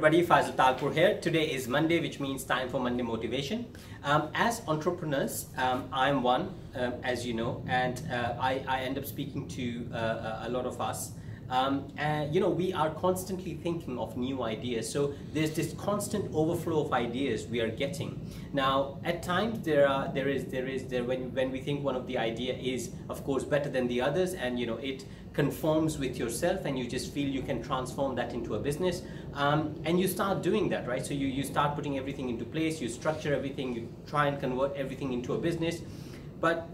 Everybody, Faisal Talpur here. Today is Monday, which means time for Monday motivation. Um, as entrepreneurs, um, I'm one, um, as you know, and uh, I, I, end up speaking to uh, a lot of us. Um, and you know, we are constantly thinking of new ideas. So there's this constant overflow of ideas we are getting. Now, at times there are there is there is there when when we think one of the idea is of course better than the others, and you know it conforms with yourself and you just feel you can transform that into a business um, and you start doing that right so you, you start putting everything into place you structure everything you try and convert everything into a business but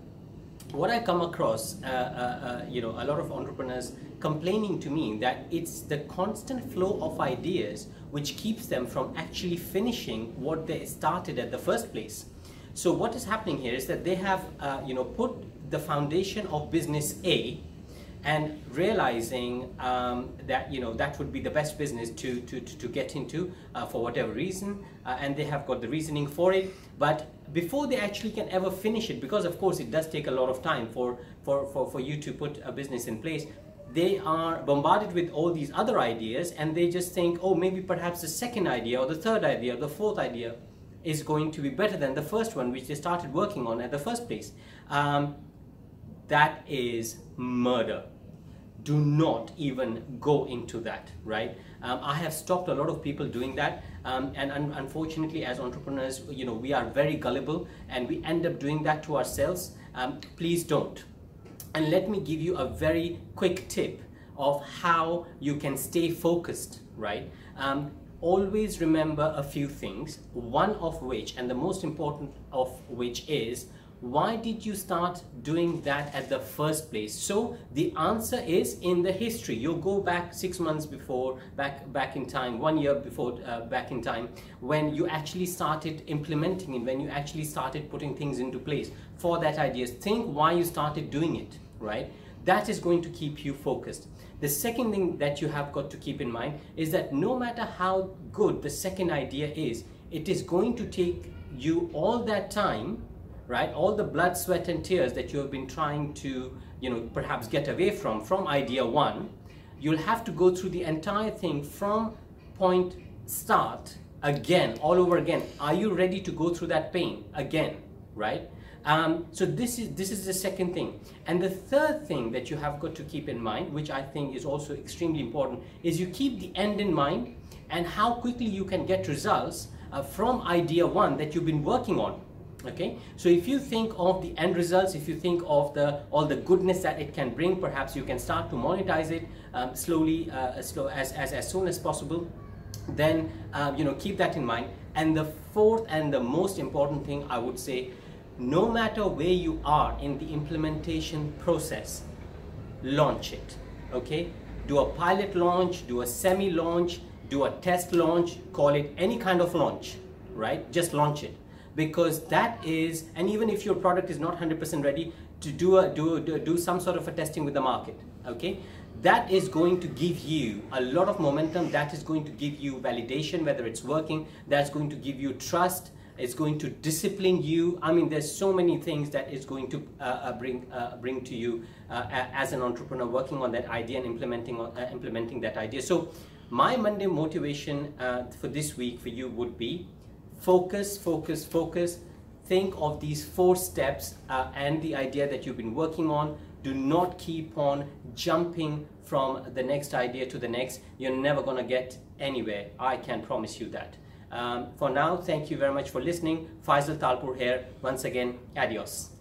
what I come across, uh, uh, uh, you know, a lot of entrepreneurs complaining to me that it's the constant flow of ideas which keeps them from actually finishing what they started at the first place. So what is happening here is that they have, uh, you know, put the foundation of business A and realizing um, that you know that would be the best business to to, to, get into uh, for whatever reason uh, and they have got the reasoning for it. But before they actually can ever finish it because of course it does take a lot of time for for for, for you to put a business in place they are bombarded with all these other ideas and they just think oh maybe perhaps the second idea or the third idea or the fourth idea is going to be better than the first one which they started working on at the first place. Um, that is murder. Do not even go into that right? Um, i have stopped a lot of people doing that. Um, and un unfortunately as entrepreneurs you know we are very gullible and we end up doing that to ourselves. Um, please don't. And let me give you a very quick tip of how you can stay focused right? Um, always remember a few things one of which and the most important of which is why did you start doing that at the first place? So the answer is in the history. You go back six months before back back in time one year before uh, back in time when you actually started implementing it when you actually started putting things into place for that idea. Think why you started doing it right? That is going to keep you focused. The second thing that you have got to keep in mind is that no matter how good the second idea is it is going to take you all that time right? All the blood, sweat, and tears that you have been trying to, you know, perhaps get away from, from idea one, you'll have to go through the entire thing from point start again, all over again. Are you ready to go through that pain again, right? Um, so this is this is the second thing, and the third thing that you have got to keep in mind, which I think is also extremely important, is you keep the end in mind and how quickly you can get results uh, from idea one that you've been working on okay? So if you think of the end results if you think of the all the goodness that it can bring perhaps you can start to monetize it um, slowly uh, slow as, as as soon as possible then um, you know keep that in mind. And the fourth and the most important thing i would say no matter where you are in the implementation process launch it. Okay? Do a pilot launch do a semi launch do a test launch call it any kind of launch right? Just launch it because that is and even if your product is not 100% ready to do a do, do do some sort of a testing with the market okay? That is going to give you a lot of momentum. That is going to give you validation whether it's working. That's going to give you trust. It's going to discipline you. I mean there's so many things that is going to uh, uh bring uh, bring to you uh, as an entrepreneur working on that idea and implementing uh, implementing that idea. So my monday motivation uh, for this week for you would be focus, focus, focus. Think of these four steps uh, and the idea that you've been working on. Do not keep on jumping from the next idea to the next. You're never going to get anywhere. I can promise you that. Um, for now, thank you very much for listening. Faisal Talpur here. Once again, adios.